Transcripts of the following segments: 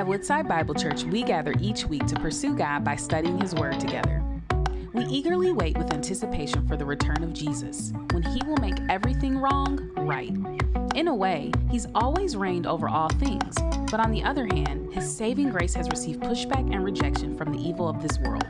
At Woodside Bible Church, we gather each week to pursue God by studying His Word together. We eagerly wait with anticipation for the return of Jesus, when He will make everything wrong right. In a way, He's always reigned over all things, but on the other hand, His saving grace has received pushback and rejection from the evil of this world.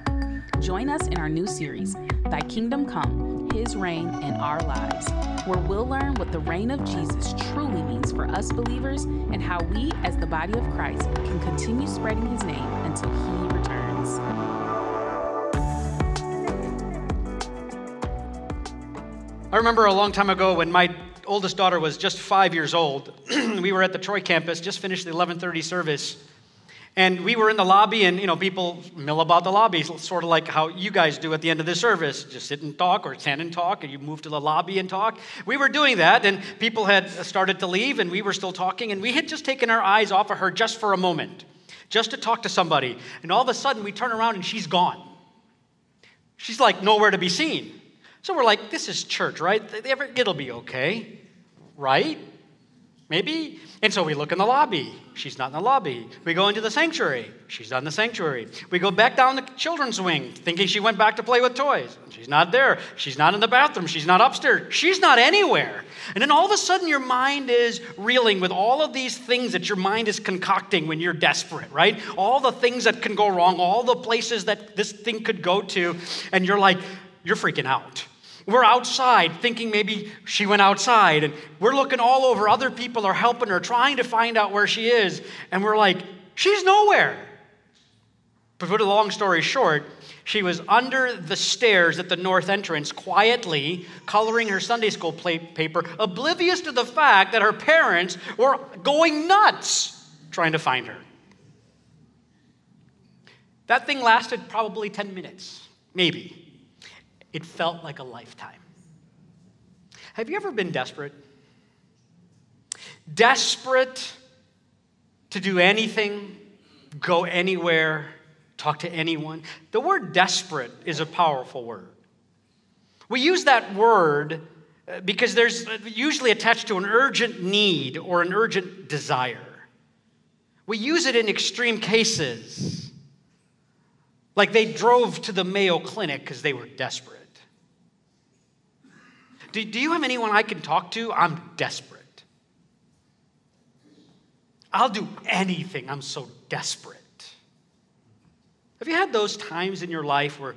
Join us in our new series, Thy Kingdom Come, His Reign in Our Lives, where we'll learn what the reign of Jesus truly means for us believers and how we, as the body of Christ, can continue spreading His name until He returns. I remember a long time ago when my oldest daughter was just five years old. we were at the Troy campus, just finished the 11:30 service, and we were in the lobby, and you know, people mill about the lobby, sort of like how you guys do at the end of the service. Just sit and talk, or stand and talk, and you move to the lobby and talk. We were doing that, and people had started to leave, and we were still talking, and we had just taken our eyes off of her just for a moment, just to talk to somebody. And all of a sudden, we turn around, and she's gone. She's like nowhere to be seen. So we're like, this is church, right? It'll be okay, right? Maybe. And so we look in the lobby. She's not in the lobby. We go into the sanctuary. She's not in the sanctuary. We go back down the children's wing, thinking she went back to play with toys. She's not there. She's not in the bathroom. She's not upstairs. She's not anywhere. And then all of a sudden, your mind is reeling with all of these things that your mind is concocting when you're desperate, right? All the things that can go wrong, all the places that this thing could go to. And you're like, you're freaking out. We're outside thinking maybe she went outside, and we're looking all over. Other people are helping her, trying to find out where she is, and we're like, she's nowhere. But put a long story short, she was under the stairs at the north entrance, quietly coloring her Sunday school paper, oblivious to the fact that her parents were going nuts trying to find her. That thing lasted probably 10 minutes, maybe. It felt like a lifetime. Have you ever been desperate? Desperate to do anything, go anywhere, talk to anyone? The word desperate is a powerful word. We use that word uh, because there's usually attached to an urgent need or an urgent desire. We use it in extreme cases, like they drove to the Mayo Clinic because they were desperate. Do, do you have anyone I can talk to? I'm desperate. I'll do anything. I'm so desperate. Have you had those times in your life where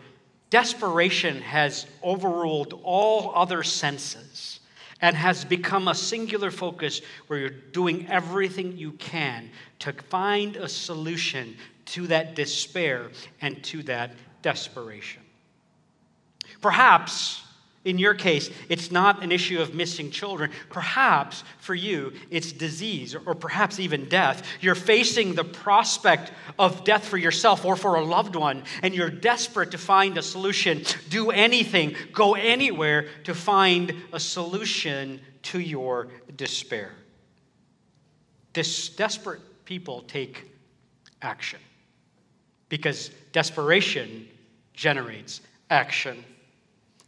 desperation has overruled all other senses and has become a singular focus where you're doing everything you can to find a solution to that despair and to that desperation? Perhaps in your case, it's not an issue of missing children. Perhaps for you, it's disease or perhaps even death. You're facing the prospect of death for yourself or for a loved one, and you're desperate to find a solution. Do anything, go anywhere to find a solution to your despair. This desperate people take action because desperation generates action.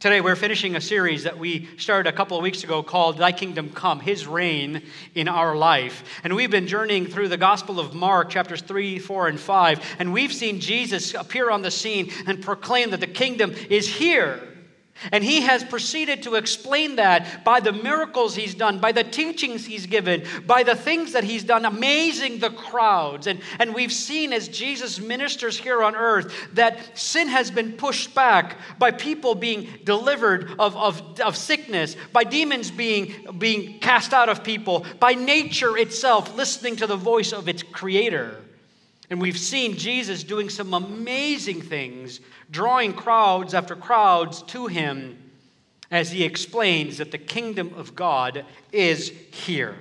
Today, we're finishing a series that we started a couple of weeks ago called Thy Kingdom Come, His Reign in Our Life. And we've been journeying through the Gospel of Mark, chapters 3, 4, and 5. And we've seen Jesus appear on the scene and proclaim that the kingdom is here. And he has proceeded to explain that by the miracles he's done, by the teachings he's given, by the things that he's done, amazing the crowds. And, and we've seen as Jesus ministers here on earth that sin has been pushed back by people being delivered of, of, of sickness, by demons being, being cast out of people, by nature itself listening to the voice of its creator. And we've seen Jesus doing some amazing things, drawing crowds after crowds to him as he explains that the kingdom of God is here.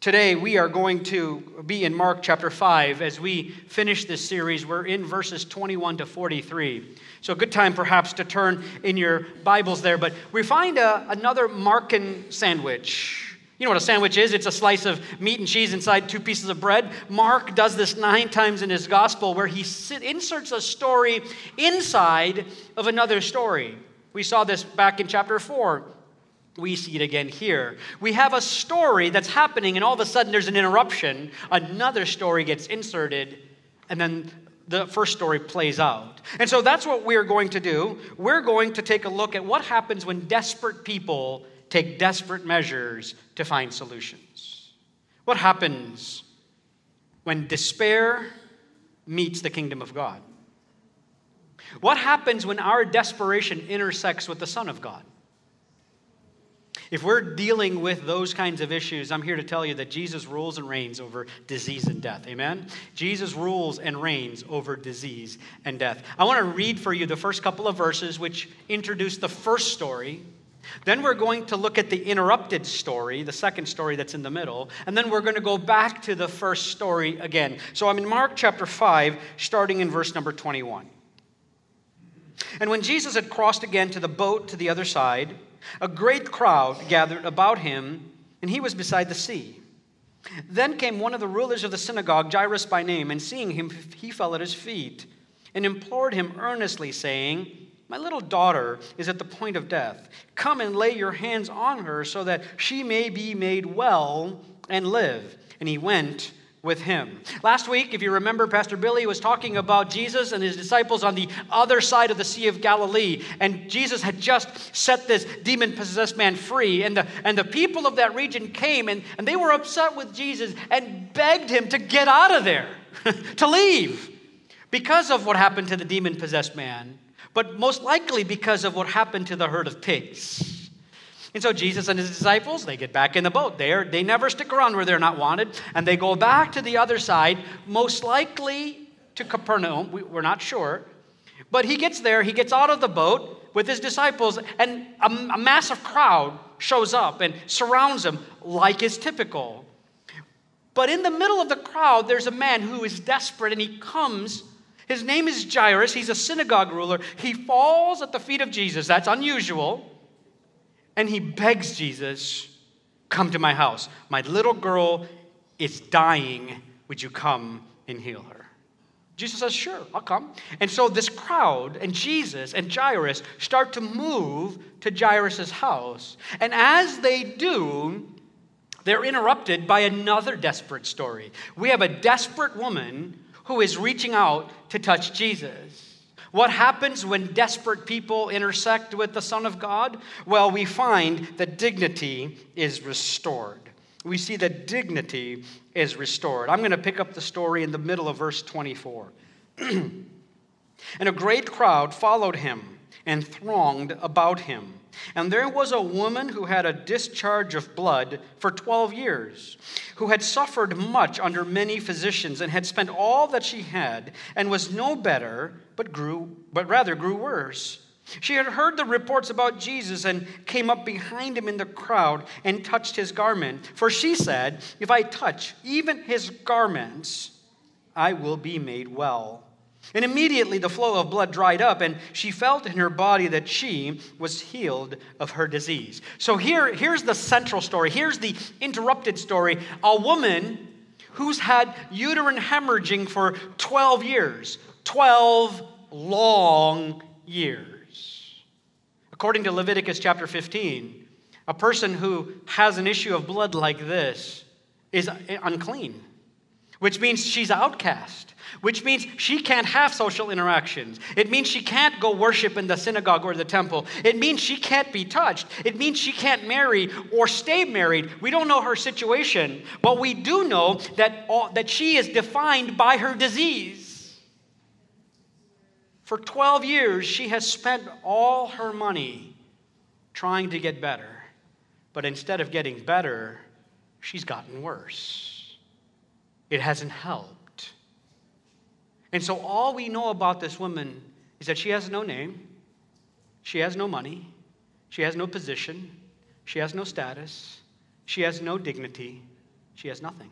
Today, we are going to be in Mark chapter 5 as we finish this series. We're in verses 21 to 43. So, good time perhaps to turn in your Bibles there. But we find a, another Markan sandwich you know what a sandwich is? It's a slice of meat and cheese inside two pieces of bread. Mark does this nine times in his gospel where he inserts a story inside of another story. We saw this back in chapter 4. we see it again here. We have a story that's happening, and all of a sudden there's an interruption. Another story gets inserted, and then the first story plays out. And so that's what we're going to do. We're going to take a look at what happens when desperate people take desperate measures to find solutions. What happens when despair meets the kingdom of God? What happens when our desperation intersects with the Son of God? If we're dealing with those kinds of issues, I'm here to tell you that Jesus rules and reigns over disease and death. Amen? Jesus rules and reigns over disease and death. I want to read for you the first couple of verses which introduce the first story. Then we're going to look at the interrupted story, the second story that's in the middle, and then we're going to go back to the first story again. So I'm in Mark chapter 5, starting in verse number 21. And when Jesus had crossed again to the boat to the other side, a great crowd gathered about him, and he was beside the sea. Then came one of the rulers of the synagogue, Jairus by name, and seeing him, he fell at his feet and implored him earnestly, saying, My little daughter is at the point of death. Come and lay your hands on her so that she may be made well and live. And he went with him. Last week, if you remember, Pastor Billy was talking about Jesus and his disciples on the other side of the Sea of Galilee. And Jesus had just set this demon possessed man free. And the, and the people of that region came and, and they were upset with Jesus and begged him to get out of there, to leave, because of what happened to the demon possessed man, but most likely because of what happened to the herd of pigs. And so Jesus and his disciples, they get back in the boat. They, are, they never stick around where they're not wanted. And they go back to the other side, most likely to Capernaum. We, we're not sure. But he gets there, he gets out of the boat with his disciples, and a, a massive crowd shows up and surrounds him, like is typical. But in the middle of the crowd, there's a man who is desperate, and he comes. His name is Jairus. He's a synagogue ruler. He falls at the feet of Jesus. That's unusual and he begs Jesus, Come to my house. My little girl is dying. Would you come and heal her? Jesus says, Sure, I'll come. And so this crowd and Jesus and Jairus start to move to Jairus' house. And as they do, they're interrupted by another desperate story. We have a desperate woman who is reaching out to touch Jesus. What happens when desperate people intersect with the Son of God? Well, we find that dignity is restored. We see that dignity is restored. I'm going to pick up the story in the middle of verse 24. and a great crowd followed him and thronged about him. And there was a woman who had a discharge of blood for 12 years, who had suffered much under many physicians and had spent all that she had and was no better, but grew but rather grew worse. She had heard the reports about Jesus and came up behind him in the crowd and touched his garment. For she said, If I touch even his garments, I will be made well. And immediately the flow of blood dried up, and she felt in her body that she was healed of her disease. So here, here's the central story. Here's the interrupted story. A woman who's had uterine hemorrhaging for 12 years. 12 long years. According to Leviticus chapter 15, a person who has an issue of blood like this is unclean, which means she's outcast which means she can't have social interactions. It means she can't go worship in the synagogue or the temple. It means she can't be touched. It means she can't marry or stay married. We don't know her situation, but we do know that, all, that she is defined by her disease. For 12 years, she has spent all her money trying to get better. But instead of getting better, she's gotten worse. It hasn't helped. And so all we know about this woman is that she has no name, she has no money, she has no position, she has no status, she has no dignity, she has nothing.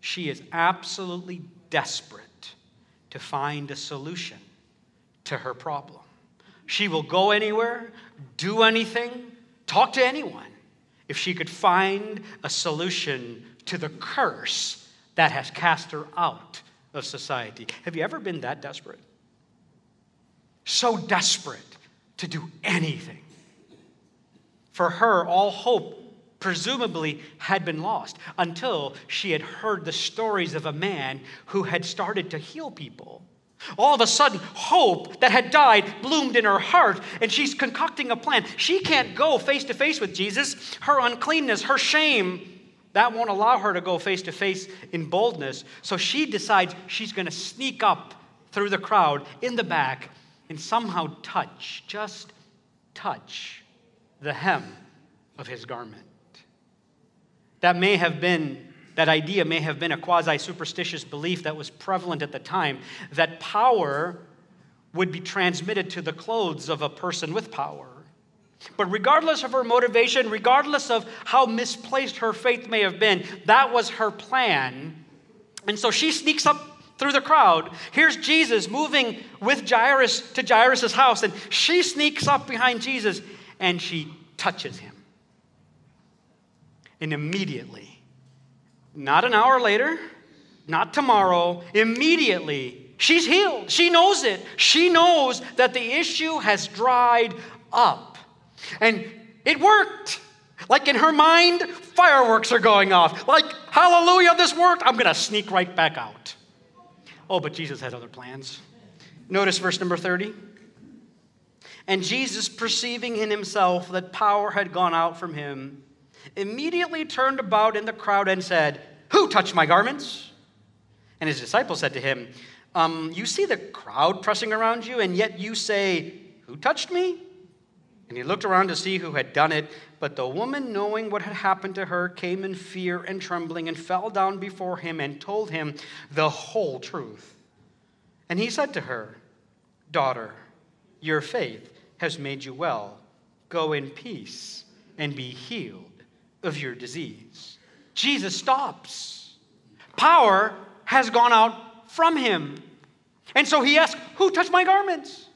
She is absolutely desperate to find a solution to her problem. She will go anywhere, do anything, talk to anyone if she could find a solution to the curse that has cast her out of society. Have you ever been that desperate? So desperate to do anything For her, all hope presumably had been lost until she had heard the stories of a man who had started to heal people. All of a sudden, hope that had died bloomed in her heart, and she's concocting a plan. She can't go face to face with Jesus. Her uncleanness, her shame, that won't allow her to go face to face in boldness. So she decides she's going to sneak up through the crowd in the back and somehow touch, just touch, the hem of his garment. That may have been, that idea may have been a quasi superstitious belief that was prevalent at the time that power would be transmitted to the clothes of a person with power. But regardless of her motivation, regardless of how misplaced her faith may have been, that was her plan. And so she sneaks up through the crowd. Here's Jesus moving with Jairus to Jairus' house, and she sneaks up behind Jesus and she touches him. And immediately, not an hour later, not tomorrow, immediately, she's healed. She knows it. She knows that the issue has dried up. And it worked. Like in her mind, fireworks are going off. Like, hallelujah, this worked. I'm going to sneak right back out. Oh, but Jesus had other plans. Notice verse number 30. And Jesus, perceiving in himself that power had gone out from him, immediately turned about in the crowd and said, Who touched my garments? And his disciples said to him, um, You see the crowd pressing around you, and yet you say, Who touched me? And he looked around to see who had done it. But the woman, knowing what had happened to her, came in fear and trembling and fell down before him and told him the whole truth. And he said to her, Daughter, your faith has made you well. Go in peace and be healed of your disease. Jesus stops. Power has gone out from him. And so he asks, Who touched my garments?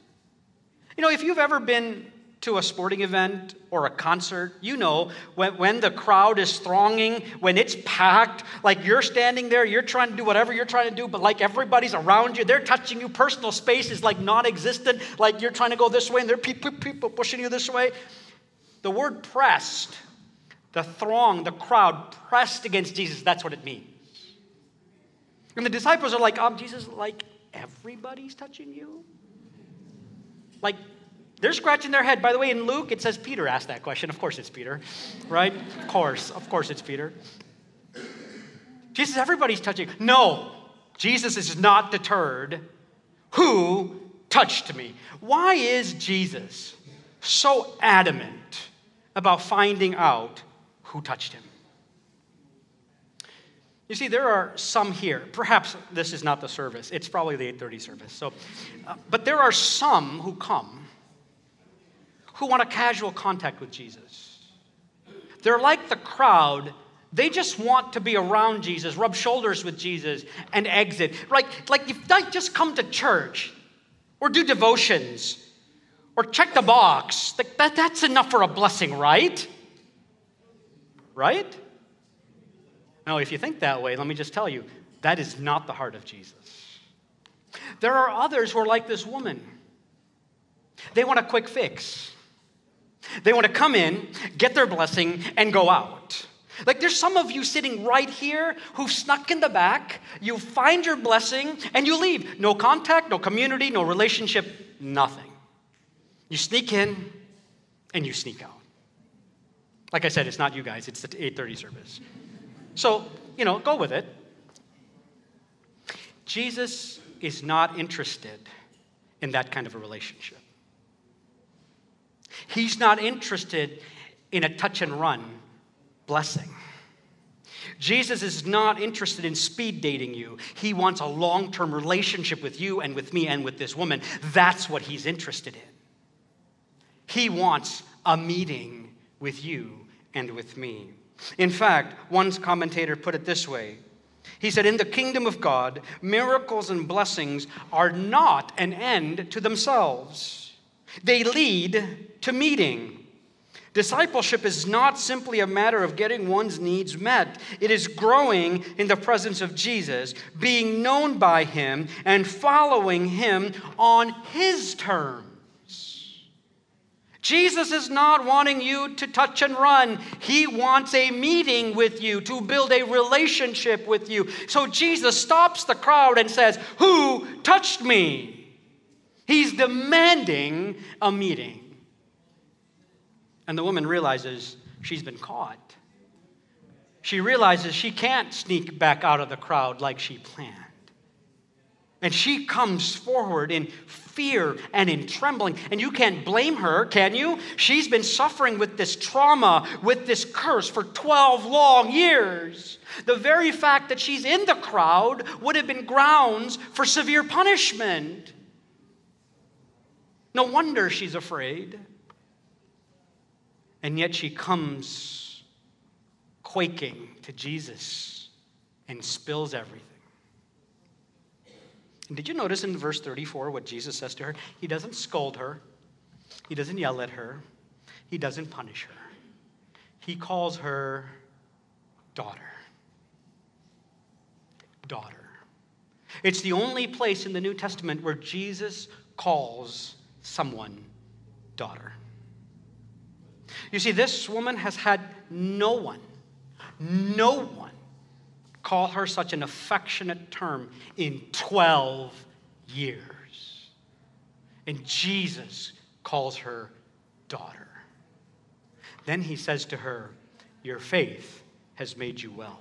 You know, if you've ever been to a sporting event or a concert, you know when, when the crowd is thronging, when it's packed, like you're standing there, you're trying to do whatever you're trying to do, but like everybody's around you, they're touching you. Personal space is like non existent, like you're trying to go this way and there are people, people pushing you this way. The word pressed the throng, the crowd pressed against Jesus. That's what it means. And the disciples are like, um, Jesus, like everybody's touching you? Like they're scratching their head. By the way, in Luke, it says Peter asked that question. Of course it's Peter, right? Of course, of course it's Peter. Jesus, everybody's touching. No, Jesus is not deterred. Who touched me? Why is Jesus so adamant about finding out who touched him. You see, there are some here. Perhaps this is not the service. It's probably the 8:30 service. So, uh, but there are some who come who want a casual contact with Jesus. They're like the crowd. They just want to be around Jesus, rub shoulders with Jesus, and exit. Like, like if they just come to church or do devotions or check the box, that, that's enough for a blessing, right? right? Now, if you think that way, let me just tell you that is not the heart of Jesus. There are others who are like this woman. They want a quick fix. They want to come in, get their blessing, and go out. Like there's some of you sitting right here who've snuck in the back, you find your blessing, and you leave. No contact, no community, no relationship, nothing. You sneak in and you sneak out. Like I said, it's not you guys, it's the 8:30 service. So, you know, go with it. Jesus is not interested in that kind of a relationship. He's not interested in a touch and run blessing. Jesus is not interested in speed dating you. He wants a long term relationship with you and with me and with this woman. That's what he's interested in. He wants a meeting with you and with me. In fact, one commentator put it this way He said, In the kingdom of God, miracles and blessings are not an end to themselves, they lead to meeting. Discipleship is not simply a matter of getting one's needs met. It is growing in the presence of Jesus, being known by Him, and following Him on His terms. Jesus is not wanting you to touch and run. He wants a meeting with you, to build a relationship with you. So Jesus stops the crowd and says, Who touched me? He's demanding a meeting. And the woman realizes she's been caught. She realizes she can't sneak back out of the crowd like she planned. And she comes forward in fear and in trembling. And you can't blame her, can you? She's been suffering with this trauma, with this curse for 12 long years. The very fact that she's in the crowd would have been grounds for severe punishment. No wonder she's afraid. And yet she comes quaking to Jesus and spills everything. And did you notice in verse 34 what Jesus says to her? He doesn't scold her, he doesn't yell at her, he doesn't punish her. He calls her daughter. Daughter. It's the only place in the New Testament where Jesus calls someone daughter. You see, this woman has had no one, no one call her such an affectionate term in 12 years. And Jesus calls her daughter. Then he says to her, Your faith has made you well.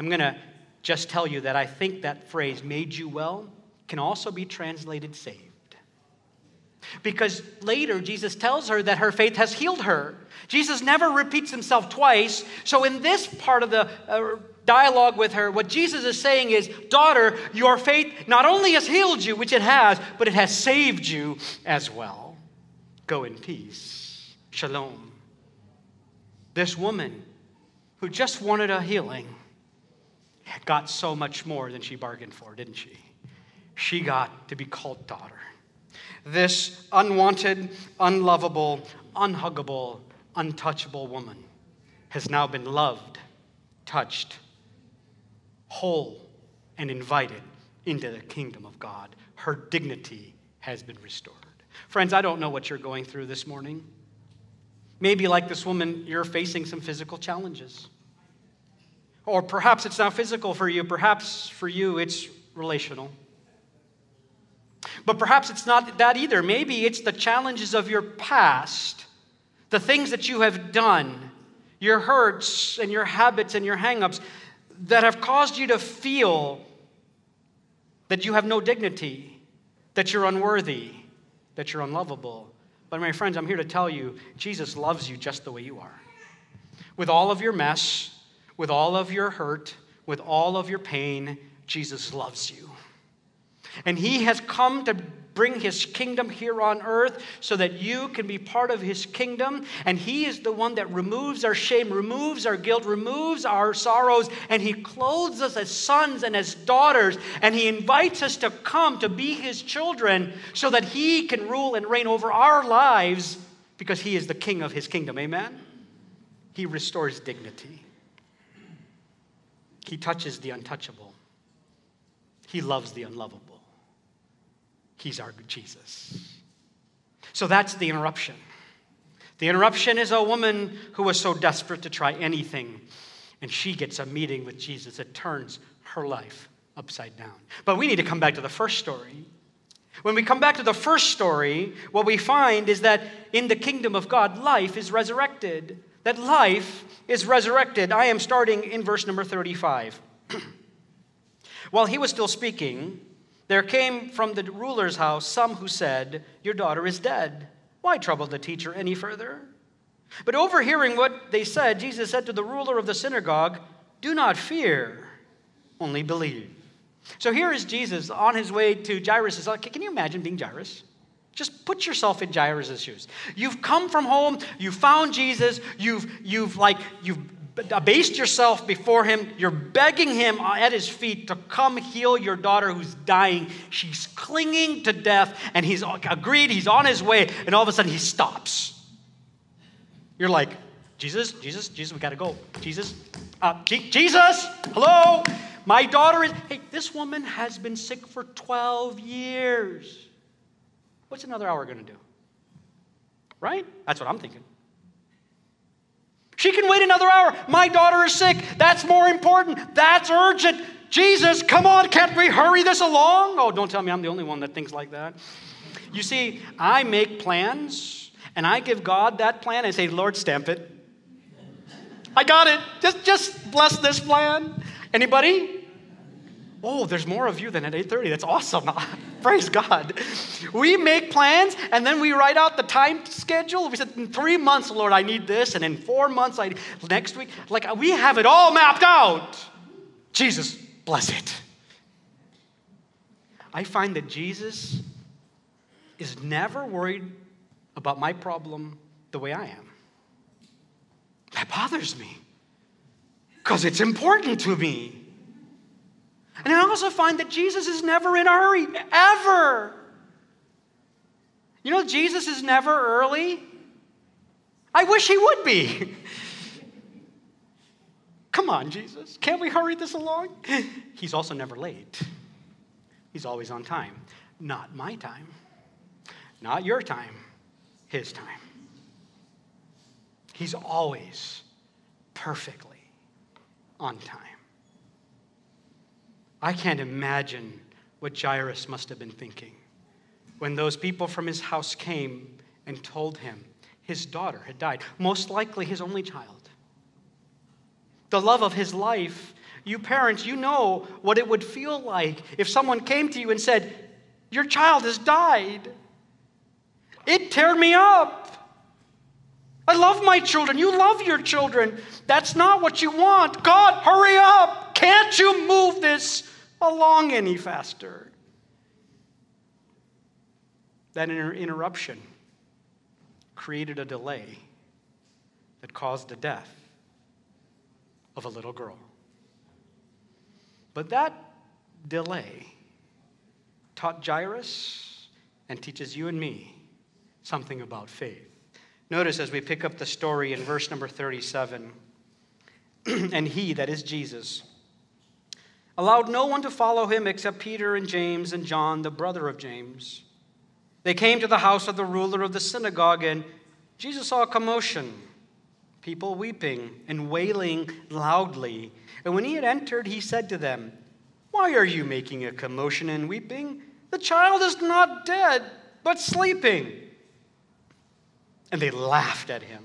I'm going to just tell you that I think that phrase, made you well, can also be translated saved. Because later, Jesus tells her that her faith has healed her. Jesus never repeats himself twice. So, in this part of the uh, dialogue with her, what Jesus is saying is, Daughter, your faith not only has healed you, which it has, but it has saved you as well. Go in peace. Shalom. This woman who just wanted a healing got so much more than she bargained for, didn't she? She got to be called daughter. This unwanted, unlovable, unhuggable, untouchable woman has now been loved, touched, whole and invited into the kingdom of God. Her dignity has been restored. Friends, I don't know what you're going through this morning. Maybe, like this woman, you're facing some physical challenges. Or perhaps it's not physical for you, perhaps for you it's relational. But perhaps it's not that either. Maybe it's the challenges of your past, the things that you have done, your hurts and your habits and your hangups that have caused you to feel that you have no dignity, that you're unworthy, that you're unlovable. But, my friends, I'm here to tell you Jesus loves you just the way you are. With all of your mess, with all of your hurt, with all of your pain, Jesus loves you. And He has come to bring his kingdom here on earth so that you can be part of his kingdom. And he is the one that removes our shame, removes our guilt, removes our sorrows, and he clothes us as sons and as daughters. And he invites us to come to be his children so that he can rule and reign over our lives because he is the king of his kingdom. Amen? He restores dignity. He touches the untouchable. He loves the unlovable. He's our Jesus. So that's the interruption. The interruption is a woman who was so desperate to try anything, and she gets a meeting with Jesus that turns her life upside down. But we need to come back to the first story. When we come back to the first story, what we find is that in the kingdom of God, life is resurrected. That life is resurrected. I am starting in verse number 35. While he was still speaking, there came from the ruler's house some who said, Your daughter is dead. Why trouble the teacher any further? But overhearing what they said, Jesus said to the ruler of the synagogue, Do not fear, only believe. So here is Jesus on his way to Jairus' Can you imagine being Jairus? Just put yourself in Jairus' shoes. You've come from home, you found Jesus, you've, you've like, you've abased yourself before him. You're begging him at his feet to come heal your daughter who's dying. She's clinging to death, and he's agreed, he's on his way, and all of a sudden he stops. You're like, Jesus, Jesus, Jesus, we gotta go. Jesus, uh, G- Jesus, hello, my daughter is. Hey, this woman has been sick for 12 years. What's another hour gonna do? right? That's what I'm thinking. She can wait another hour. My daughter is sick. That's more important. That's urgent. Jesus, come on, can't we hurry this along? Oh, don't tell me I'm the only one that thinks like that. You see, I make plans and I give God that plan and say, Lord, stamp it. I got it. Just, just bless this plan. Anybody? Oh, there's more of you than at 8:30. That's awesome. Praise God. We make plans and then we write out the time schedule. We said in three months, Lord, I need this, and in four months, I next week. Like we have it all mapped out. Jesus, bless it. I find that Jesus is never worried about my problem the way I am. That bothers me because it's important to me. And I also find that Jesus is never in a hurry, ever. You know, Jesus is never early. I wish he would be. Come on, Jesus. Can't we hurry this along? He's also never late. He's always on time. Not my time, not your time, his time. He's always perfectly on time. I can't imagine what Jairus must have been thinking when those people from his house came and told him his daughter had died, most likely his only child. The love of his life. You parents, you know what it would feel like if someone came to you and said, Your child has died. It teared me up. I love my children. You love your children. That's not what you want. God, hurry up. Can't you move this along any faster? That inter- interruption created a delay that caused the death of a little girl. But that delay taught Jairus and teaches you and me something about faith. Notice as we pick up the story in verse number 37 and he, that is Jesus, allowed no one to follow him except Peter and James and John, the brother of James. They came to the house of the ruler of the synagogue, and Jesus saw a commotion, people weeping and wailing loudly. And when he had entered, he said to them, Why are you making a commotion and weeping? The child is not dead, but sleeping. And they laughed at him.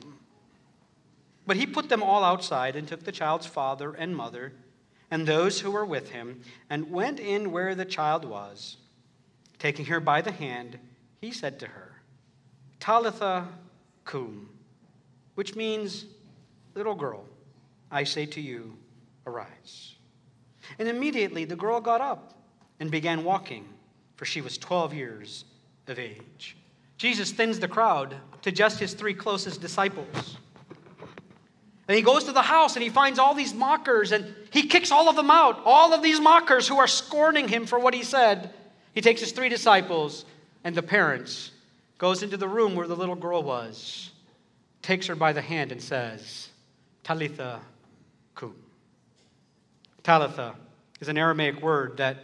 But he put them all outside and took the child's father and mother and those who were with him and went in where the child was. Taking her by the hand, he said to her, Talitha cum, which means, little girl, I say to you, arise. And immediately the girl got up and began walking, for she was 12 years of age. Jesus thins the crowd to just his three closest disciples. And he goes to the house and he finds all these mockers and he kicks all of them out. All of these mockers who are scorning him for what he said. He takes his three disciples and the parents, goes into the room where the little girl was, takes her by the hand and says, Talitha cum. Talitha is an Aramaic word that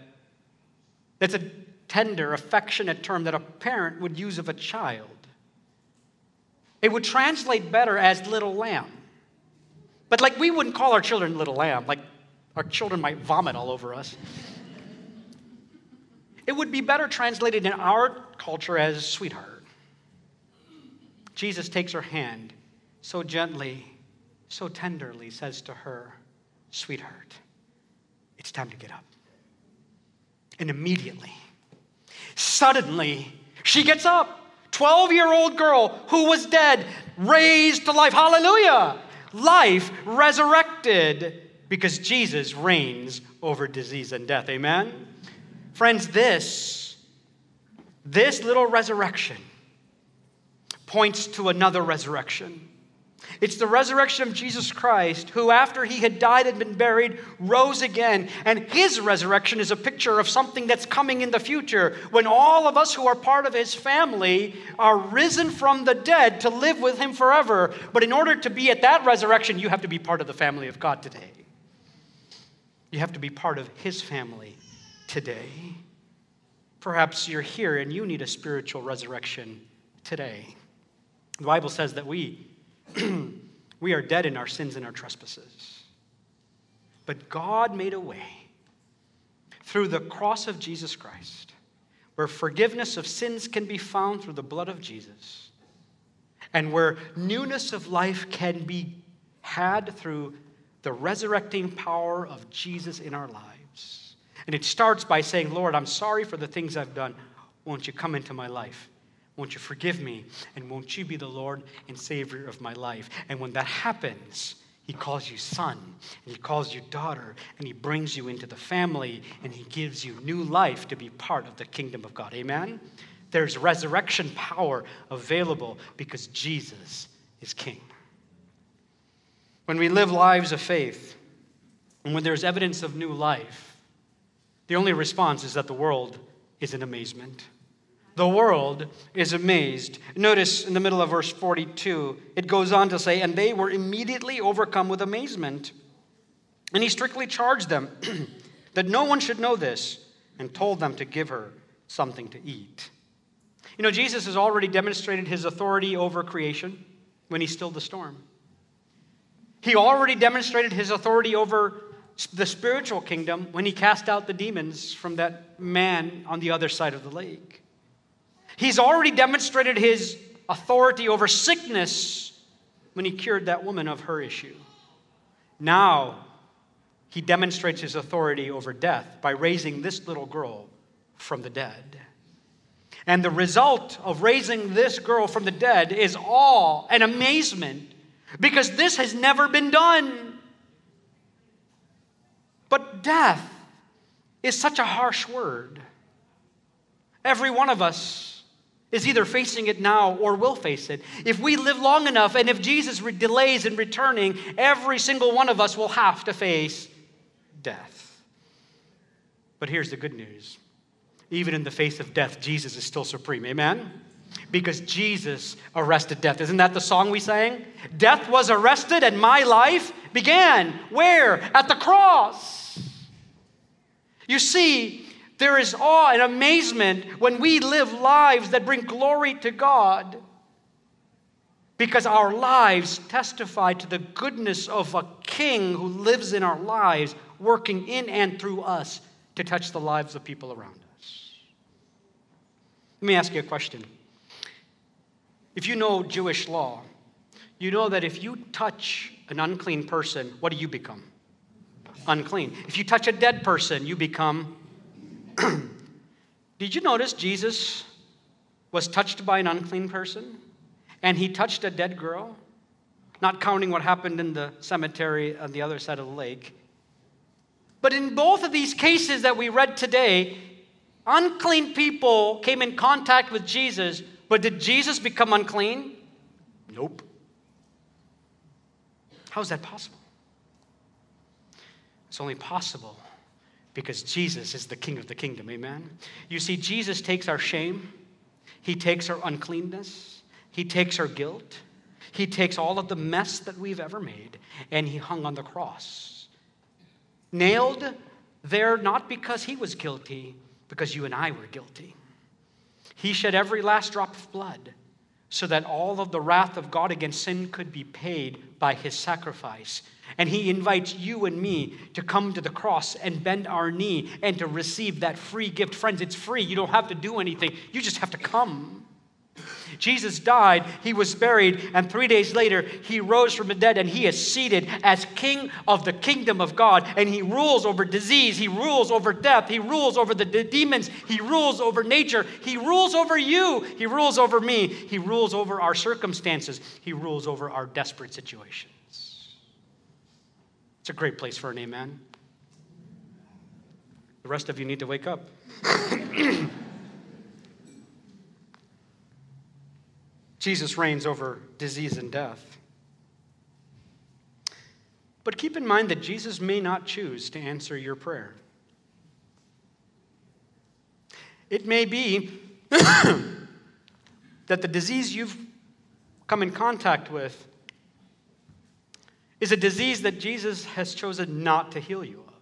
that's a tender, affectionate term that a parent would use of a child. It would translate better as little lamb. But like we wouldn't call our children little lamb, like our children might vomit all over us. It would be better translated in our culture as sweetheart. Jesus takes her hand so gently, so tenderly, says to her, Sweetheart, it's time to get up. And immediately, suddenly, she gets up. 12 year old girl who was dead, raised to life. Hallelujah! Life resurrected because Jesus reigns over disease and death. Amen? Friends, this, this little resurrection points to another resurrection. It's the resurrection of Jesus Christ, who, after he had died and been buried, rose again. And his resurrection is a picture of something that's coming in the future when all of us who are part of his family are risen from the dead to live with him forever. But in order to be at that resurrection, you have to be part of the family of God today. You have to be part of his family today. Perhaps you're here and you need a spiritual resurrection today. The Bible says that we, we are dead in our sins and our trespasses. But God made a way through the cross of Jesus Christ, where forgiveness of sins can be found through the blood of Jesus, and where newness of life can be had through the resurrecting power of Jesus in our lives. And it starts by saying, Lord, I'm sorry for the things I've done. Won't you come into my life? Won't you forgive me? And won't you be the Lord and Savior of my life? And when that happens, He calls you son, and He calls you daughter, and He brings you into the family, and He gives you new life to be part of the kingdom of God. Amen? There's resurrection power available because Jesus is King. When we live lives of faith, and when there's evidence of new life, the only response is that the world is in amazement. The world is amazed. Notice in the middle of verse 42, it goes on to say, And they were immediately overcome with amazement. And he strictly charged them that no one should know this and told them to give her something to eat. You know, Jesus has already demonstrated his authority over creation when he stilled the storm. He already demonstrated his authority over the spiritual kingdom when he cast out the demons from that man on the other side of the lake. He's already demonstrated his authority over sickness when he cured that woman of her issue. Now, he demonstrates his authority over death by raising this little girl from the dead. And the result of raising this girl from the dead is awe and amazement because this has never been done. But death is such a harsh word. Every one of us is either facing it now or will face it. If we live long enough and if Jesus re- delays in returning, every single one of us will have to face death. But here's the good news even in the face of death, Jesus is still supreme. Amen? Because Jesus arrested death. Isn't that the song we sang? Death was arrested and my life began. Where? At the cross. You see, there is awe and amazement when we live lives that bring glory to God because our lives testify to the goodness of a king who lives in our lives, working in and through us to touch the lives of people around us. Let me ask you a question. If you know Jewish law, you know that if you touch an unclean person, what do you become? Unclean. If you touch a dead person, you become Did you notice Jesus was touched by an unclean person and he touched a dead girl? Not counting what happened in the cemetery on the other side of the lake. But in both of these cases that we read today, unclean people came in contact with Jesus, but did Jesus become unclean? Nope. How is that possible? It's only possible because Jesus is the King of the kingdom. Amen. You see, Jesus takes our shame, He takes our uncleanness, He takes our guilt, He takes all of the mess that we've ever made, and He hung on the cross. Nailed there not because He was guilty, because you and I were guilty. He shed every last drop of blood so that all of the wrath of God against sin could be paid by his sacrifice. And he invites you and me to come to the cross and bend our knee and to receive that free gift. Friends, it's free. You don't have to do anything, you just have to come. Jesus died, he was buried, and three days later, he rose from the dead, and he is seated as king of the kingdom of God. And he rules over disease, he rules over death, he rules over the demons, he rules over nature, he rules over you, he rules over me, he rules over our circumstances, he rules over our desperate situations. It's a great place for an amen. The rest of you need to wake up. Jesus reigns over disease and death. But keep in mind that Jesus may not choose to answer your prayer. It may be that the disease you've come in contact with is a disease that Jesus has chosen not to heal you of.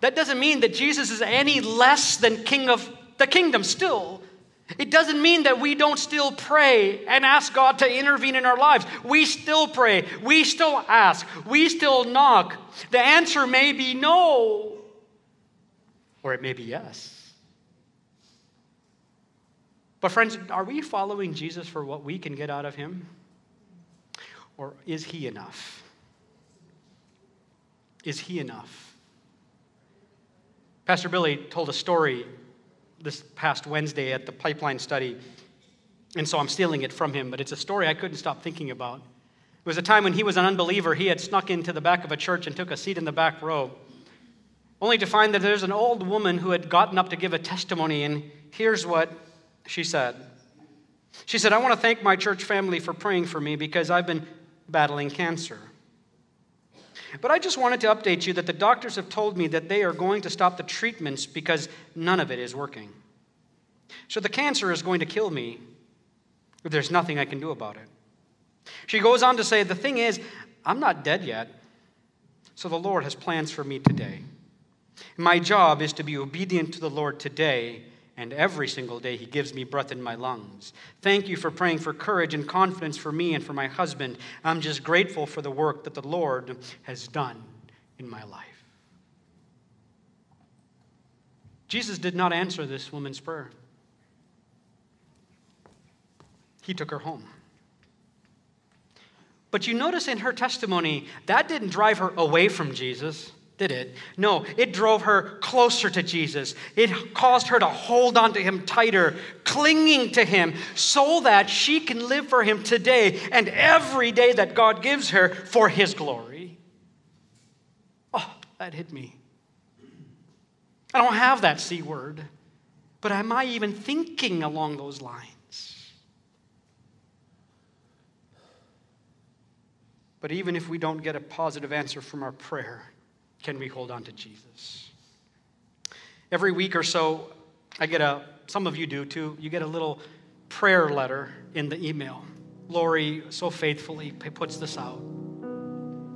That doesn't mean that Jesus is any less than king of the kingdom still. It doesn't mean that we don't still pray and ask God to intervene in our lives. We still pray. We still ask. We still knock. The answer may be no, or it may be yes. But, friends, are we following Jesus for what we can get out of him? Or is he enough? Is he enough? Pastor Billy told a story this past Wednesday at the pipeline study, and so I'm stealing it from him, but it's a story I couldn't stop thinking about. It was a time when he was an unbeliever. He had snuck into the back of a church and took a seat in the back row, only to find that there's an old woman who had gotten up to give a testimony, and here's what she said. She said, I want to thank my church family for praying for me because I've been battling cancer. But I just wanted to update you that the doctors have told me that they are going to stop the treatments because none of it is working. So the cancer is going to kill me. There's nothing I can do about it. She goes on to say, The thing is, I'm not dead yet. So the Lord has plans for me today. My job is to be obedient to the Lord today and every single day he gives me breath in my lungs. Thank you for praying for courage and confidence for me and for my husband. I'm just grateful for the work that the Lord has done in my life. Jesus did not answer this woman's prayer. He took her home. But you notice in her testimony, that didn't drive her away from Jesus did it? No, it drove her closer to Jesus. It caused her to hold on to him tighter, clinging to him, so that she can live for him today and every day that God gives her for his glory. Oh, that hit me. I don't have that C word, but am I even thinking along those lines? But even if we don't get a positive answer from our prayer, can we hold on to Jesus? Every week or so, I get a, some of you do too, you get a little prayer letter in the email. Lori so faithfully puts this out.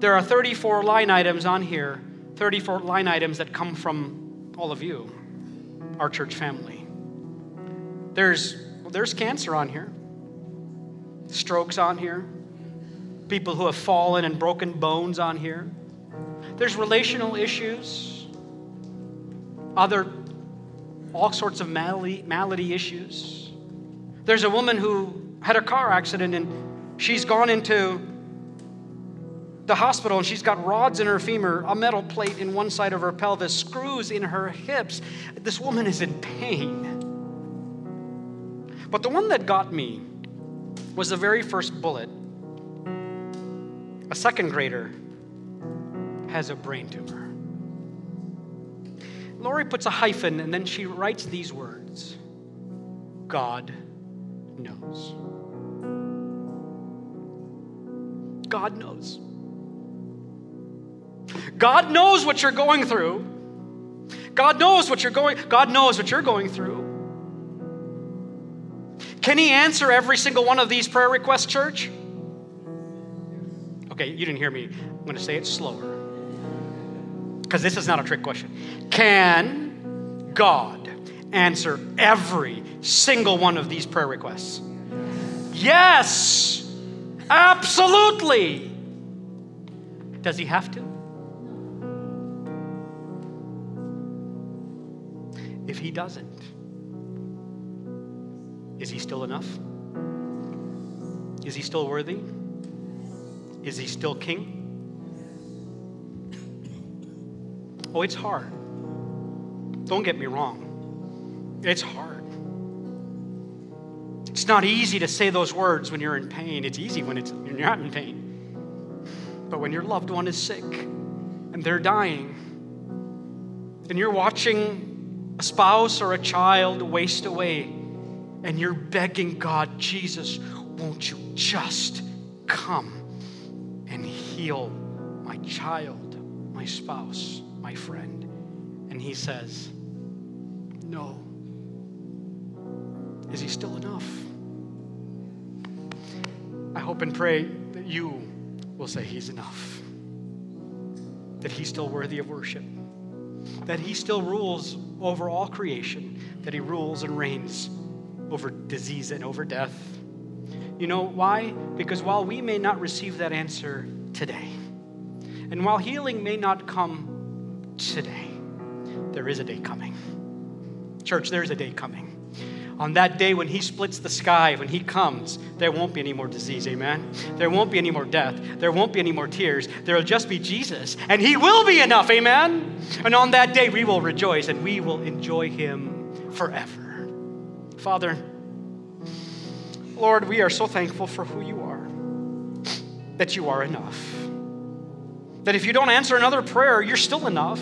There are 34 line items on here, 34 line items that come from all of you, our church family. There's, there's cancer on here, strokes on here, people who have fallen and broken bones on here. There's relational issues, other, all sorts of malady, malady issues. There's a woman who had a car accident and she's gone into the hospital and she's got rods in her femur, a metal plate in one side of her pelvis, screws in her hips. This woman is in pain. But the one that got me was the very first bullet. A second grader has a brain tumor. Lori puts a hyphen and then she writes these words God knows. God knows. God knows what you're going through. God knows what you're going God knows what you're going through. Can he answer every single one of these prayer requests, church? Okay, you didn't hear me. I'm going to say it slower because this is not a trick question. Can God answer every single one of these prayer requests? Yes, absolutely. Does he have to? If he doesn't, is he still enough? Is he still worthy? Is he still king? Oh, it's hard. Don't get me wrong. It's hard. It's not easy to say those words when you're in pain. It's easy when, it's, when you're not in pain. But when your loved one is sick and they're dying, and you're watching a spouse or a child waste away, and you're begging God, Jesus, won't you just come and heal my child, my spouse? My friend. And he says, No. Is he still enough? I hope and pray that you will say he's enough, that he's still worthy of worship, that he still rules over all creation, that he rules and reigns over disease and over death. You know why? Because while we may not receive that answer today, and while healing may not come today, there is a day coming. Church, there's a day coming. On that day when he splits the sky, when he comes, there won't be any more disease, amen? There won't be any more death. There won't be any more tears. There will just be Jesus, and he will be enough, amen? And on that day, we will rejoice and we will enjoy him forever. Father, Lord, we are so thankful for who you are, that you are enough. That if you don't answer another prayer, you're still enough.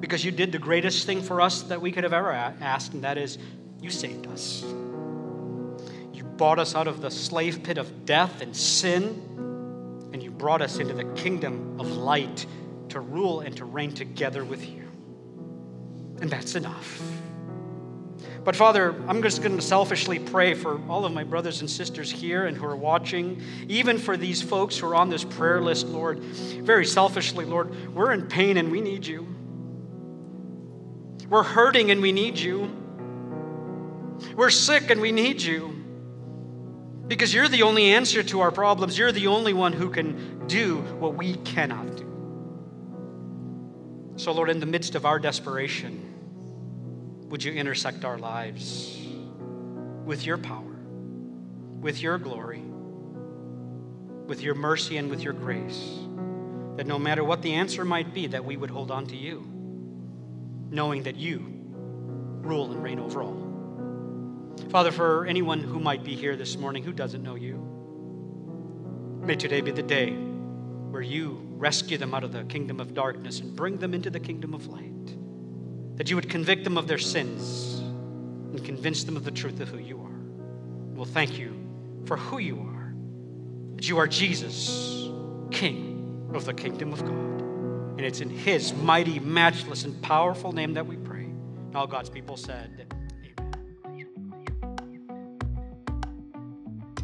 Because you did the greatest thing for us that we could have ever asked, and that is you saved us. You bought us out of the slave pit of death and sin, and you brought us into the kingdom of light to rule and to reign together with you. And that's enough. But Father, I'm just going to selfishly pray for all of my brothers and sisters here and who are watching, even for these folks who are on this prayer list, Lord. Very selfishly, Lord, we're in pain and we need you. We're hurting and we need you. We're sick and we need you. Because you're the only answer to our problems. You're the only one who can do what we cannot do. So, Lord, in the midst of our desperation, would you intersect our lives with your power, with your glory, with your mercy, and with your grace? That no matter what the answer might be, that we would hold on to you, knowing that you rule and reign over all. Father, for anyone who might be here this morning who doesn't know you, may today be the day where you rescue them out of the kingdom of darkness and bring them into the kingdom of light that you would convict them of their sins and convince them of the truth of who you are. We'll thank you for who you are, that you are Jesus, King of the kingdom of God. And it's in his mighty, matchless, and powerful name that we pray. And all God's people said, Amen.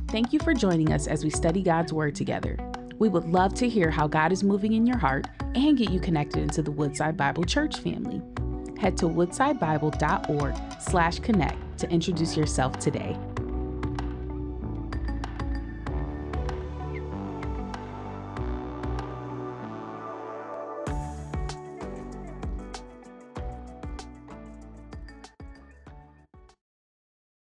Thank you for joining us as we study God's Word together. We would love to hear how God is moving in your heart and get you connected into the Woodside Bible Church family head to woodsidebible.org slash connect to introduce yourself today.